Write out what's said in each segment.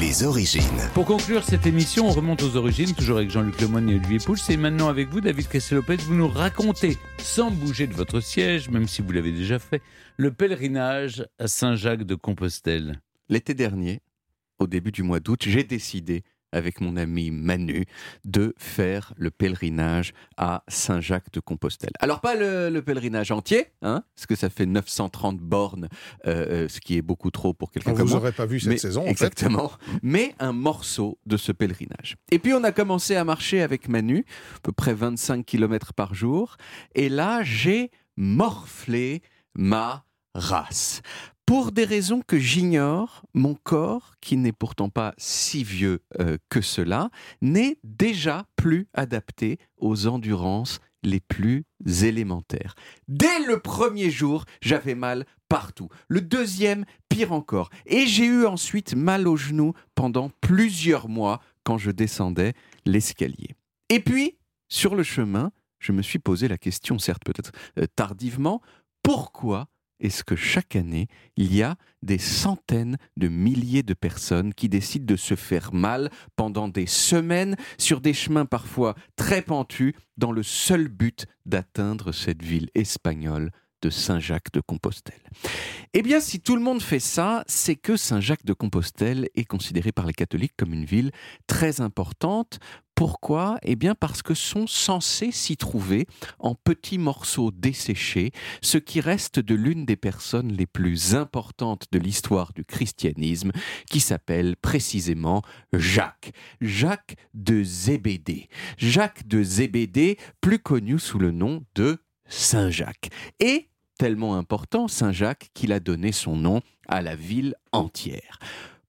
Les origines. Pour conclure cette émission, on remonte aux origines, toujours avec Jean-Luc Lemoyne et Olivier Pouls. Et maintenant avec vous, David Castelopez, vous nous racontez, sans bouger de votre siège, même si vous l'avez déjà fait, le pèlerinage à Saint-Jacques de Compostelle. L'été dernier, au début du mois d'août, j'ai décidé avec mon ami Manu de faire le pèlerinage à Saint-Jacques de Compostelle. Alors pas le, pèlerinage entier, hein, parce que ça fait 930 bornes, euh, euh, ce qui est beaucoup trop pour quelqu'un comme moi. Vous n'aurez pas vu cette saison, en Exactement. Mais un morceau de ce pèlerinage. Et puis on a commencé à marcher avec Manu, à peu près 25 km par jour, et là j'ai morflé ma race. Pour des raisons que j'ignore, mon corps, qui n'est pourtant pas si vieux euh, que cela, n'est déjà plus adapté aux endurances les plus élémentaires. Dès le premier jour, j'avais mal partout. Le deuxième, pire encore. Et j'ai eu ensuite mal aux genoux pendant plusieurs mois quand je descendais l'escalier. Et puis, sur le chemin, je me suis posé la question, certes peut-être euh, tardivement, pourquoi est-ce que chaque année, il y a des centaines de milliers de personnes qui décident de se faire mal pendant des semaines sur des chemins parfois très pentus dans le seul but d'atteindre cette ville espagnole de Saint-Jacques de Compostelle. Eh bien, si tout le monde fait ça, c'est que Saint-Jacques de Compostelle est considéré par les catholiques comme une ville très importante. Pourquoi? Eh bien parce que sont censés s'y trouver, en petits morceaux desséchés, ce qui reste de l'une des personnes les plus importantes de l'histoire du christianisme, qui s'appelle précisément Jacques. Jacques de Zébédée. Jacques de Zébédée, plus connu sous le nom de Saint Jacques. Et tellement important, Saint Jacques, qu'il a donné son nom à la ville entière.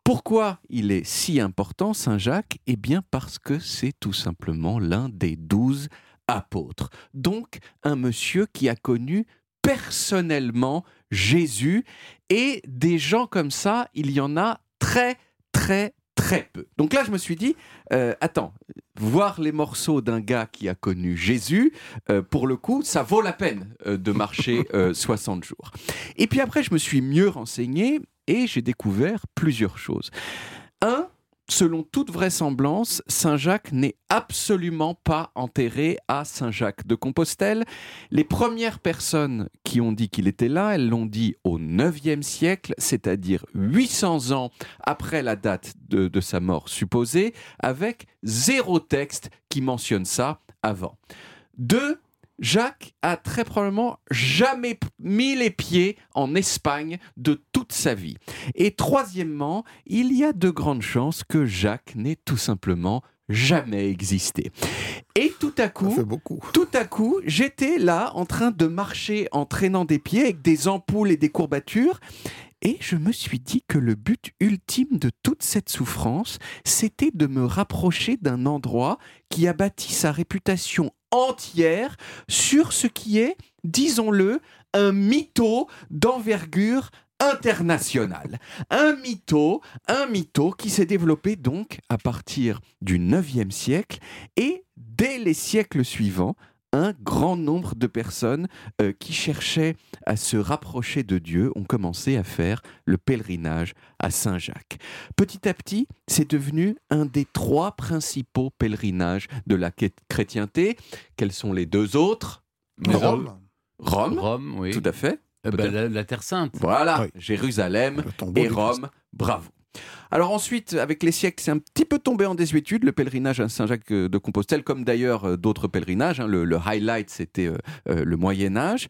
Pourquoi il est si important, Saint Jacques? Eh bien parce que c'est tout simplement l'un des douze apôtres. Donc un monsieur qui a connu personnellement Jésus et des gens comme ça, il y en a très très très peu. Donc là, je me suis dit, euh, attends, voir les morceaux d'un gars qui a connu Jésus, euh, pour le coup, ça vaut la peine euh, de marcher 60 jours. Et puis après, je me suis mieux renseigné et j'ai découvert plusieurs choses. Un, selon toute vraisemblance, Saint Jacques n'est absolument pas enterré à Saint Jacques de Compostelle. Les premières personnes qui ont dit qu'il était là, elles l'ont dit au IXe siècle, c'est-à-dire 800 ans après la date de, de sa mort supposée, avec zéro texte qui mentionne ça avant. Deux, Jacques a très probablement jamais mis les pieds en Espagne de toute sa vie. Et troisièmement, il y a de grandes chances que Jacques n'ait tout simplement jamais existé. Et tout à coup, tout à coup, j'étais là en train de marcher en traînant des pieds avec des ampoules et des courbatures. Et je me suis dit que le but ultime de toute cette souffrance, c'était de me rapprocher d'un endroit qui a bâti sa réputation entière sur ce qui est, disons-le, un mytho d'envergure internationale. Un mytho, un mytho qui s'est développé donc à partir du 9e siècle et dès les siècles suivants un grand nombre de personnes euh, qui cherchaient à se rapprocher de Dieu ont commencé à faire le pèlerinage à Saint-Jacques. Petit à petit, c'est devenu un des trois principaux pèlerinages de la chrétienté. Quels sont les deux autres? Rome. Rome, Rome oui. tout à fait. Eh ben, la, Terre Sainte. Voilà, Jérusalem et Rome, bravo. Alors ensuite, avec les siècles, c'est un petit peu tombé en désuétude, le pèlerinage à Saint-Jacques de Compostelle, comme d'ailleurs euh, d'autres pèlerinages. Hein. le, highlight, c'était euh, euh, le Moyen Âge.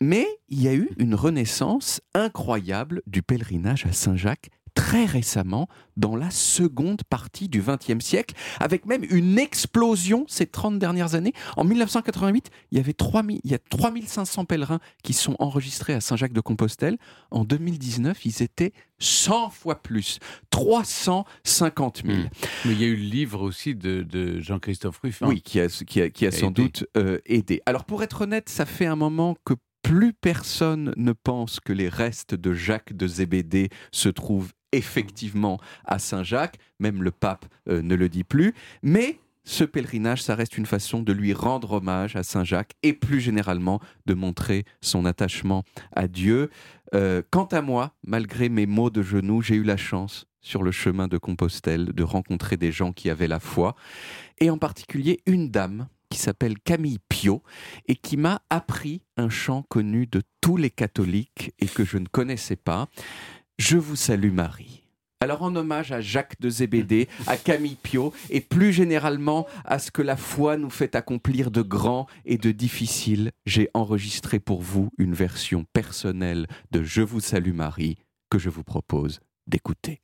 mais il y a eu une renaissance incroyable du pèlerinage à Saint-Jacques très récemment, dans la seconde partie du XXe siècle, avec même une explosion ces 30 dernières années. En 1988, il y avait 3000, il y a 3500 pèlerins qui sont enregistrés à Saint-Jacques-de-Compostelle. En 2019, ils étaient 100 fois plus, 350 000. Hmm. Mais il y a eu le livre aussi de, Jean-Christophe Ruffin. Oui, qui a, qui a, sans doute euh, aidé. Alors pour être honnête, ça fait un moment que plus personne ne pense que les restes de Jacques de Zébédée se trouvent effectivement à Saint-Jacques, même le pape euh, ne le dit plus, mais ce pèlerinage, ça reste une façon de lui rendre hommage à Saint Jacques et plus généralement de montrer son attachement à Dieu. Euh, quant à moi, malgré mes maux de genoux, j'ai eu la chance sur le chemin de Compostelle de rencontrer des gens qui avaient la foi et en particulier une dame qui s'appelle Camille Pio et qui m'a appris un chant connu de tous les catholiques et que je ne connaissais pas. Je vous salue Marie. Alors en hommage à Jacques de Zébédée, à Camille Pio et plus généralement à ce que la foi nous fait accomplir de grands et de difficiles, j'ai enregistré pour vous une version personnelle de Je vous salue Marie que je vous propose d'écouter.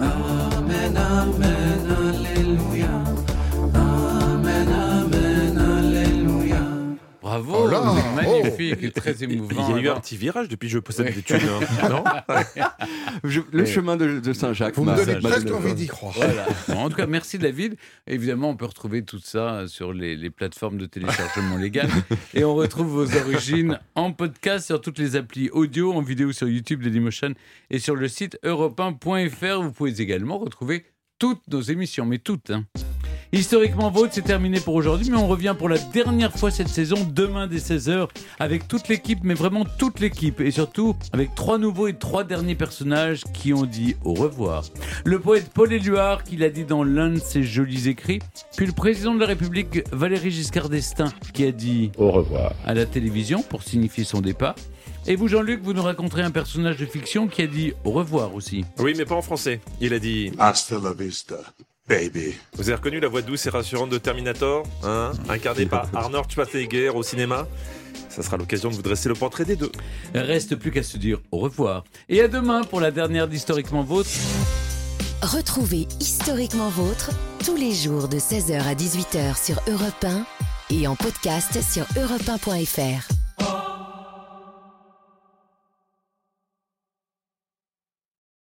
Amen, Amen, Alléluia. Bravo, Oh là c'est magnifique et très émouvant. Il y a eu un petit virage depuis que je possède Ouais. des hein. non Je- le chemin de, de Saint-Jacques. Vous me donnez presque envie d'y croire. Voilà. Bon, en tout cas, merci David. Évidemment, on peut retrouver tout ça sur les, les plateformes de téléchargement légal. Et on retrouve vos origines en podcast sur toutes les applis audio, en vidéo sur YouTube Dailymotion et sur le site europe1.fr. Vous pouvez également retrouver toutes nos émissions, mais toutes. hein. Historiquement Vôtre, c'est terminé pour aujourd'hui, mais on revient pour la dernière fois cette saison, demain dès 16h, avec toute l'équipe, mais vraiment toute l'équipe, et surtout avec trois nouveaux et trois derniers personnages qui ont dit au revoir. Le poète Paul Éluard, qui l'a dit dans l'un de ses jolis écrits, puis le président de la République, Valéry Giscard d'Estaing, qui a dit Au revoir. à la télévision pour signifier son départ. Et vous, Jean-Luc, vous nous raconterez un personnage de fiction qui a dit au revoir aussi. Oui, mais pas en français. Il a dit Hasta la vista, baby. Vous avez reconnu la voix douce et rassurante de Terminator, hein incarnée par Arnold Schwarzenegger au cinéma Ça sera l'occasion de vous dresser le portrait des deux. Reste plus qu'à se dire au revoir. Et à demain pour la dernière d'Historiquement Vôtre. Retrouvez Historiquement Vôtre tous les jours de 16h à 18h sur Europe 1 et en podcast sur europe1.fr.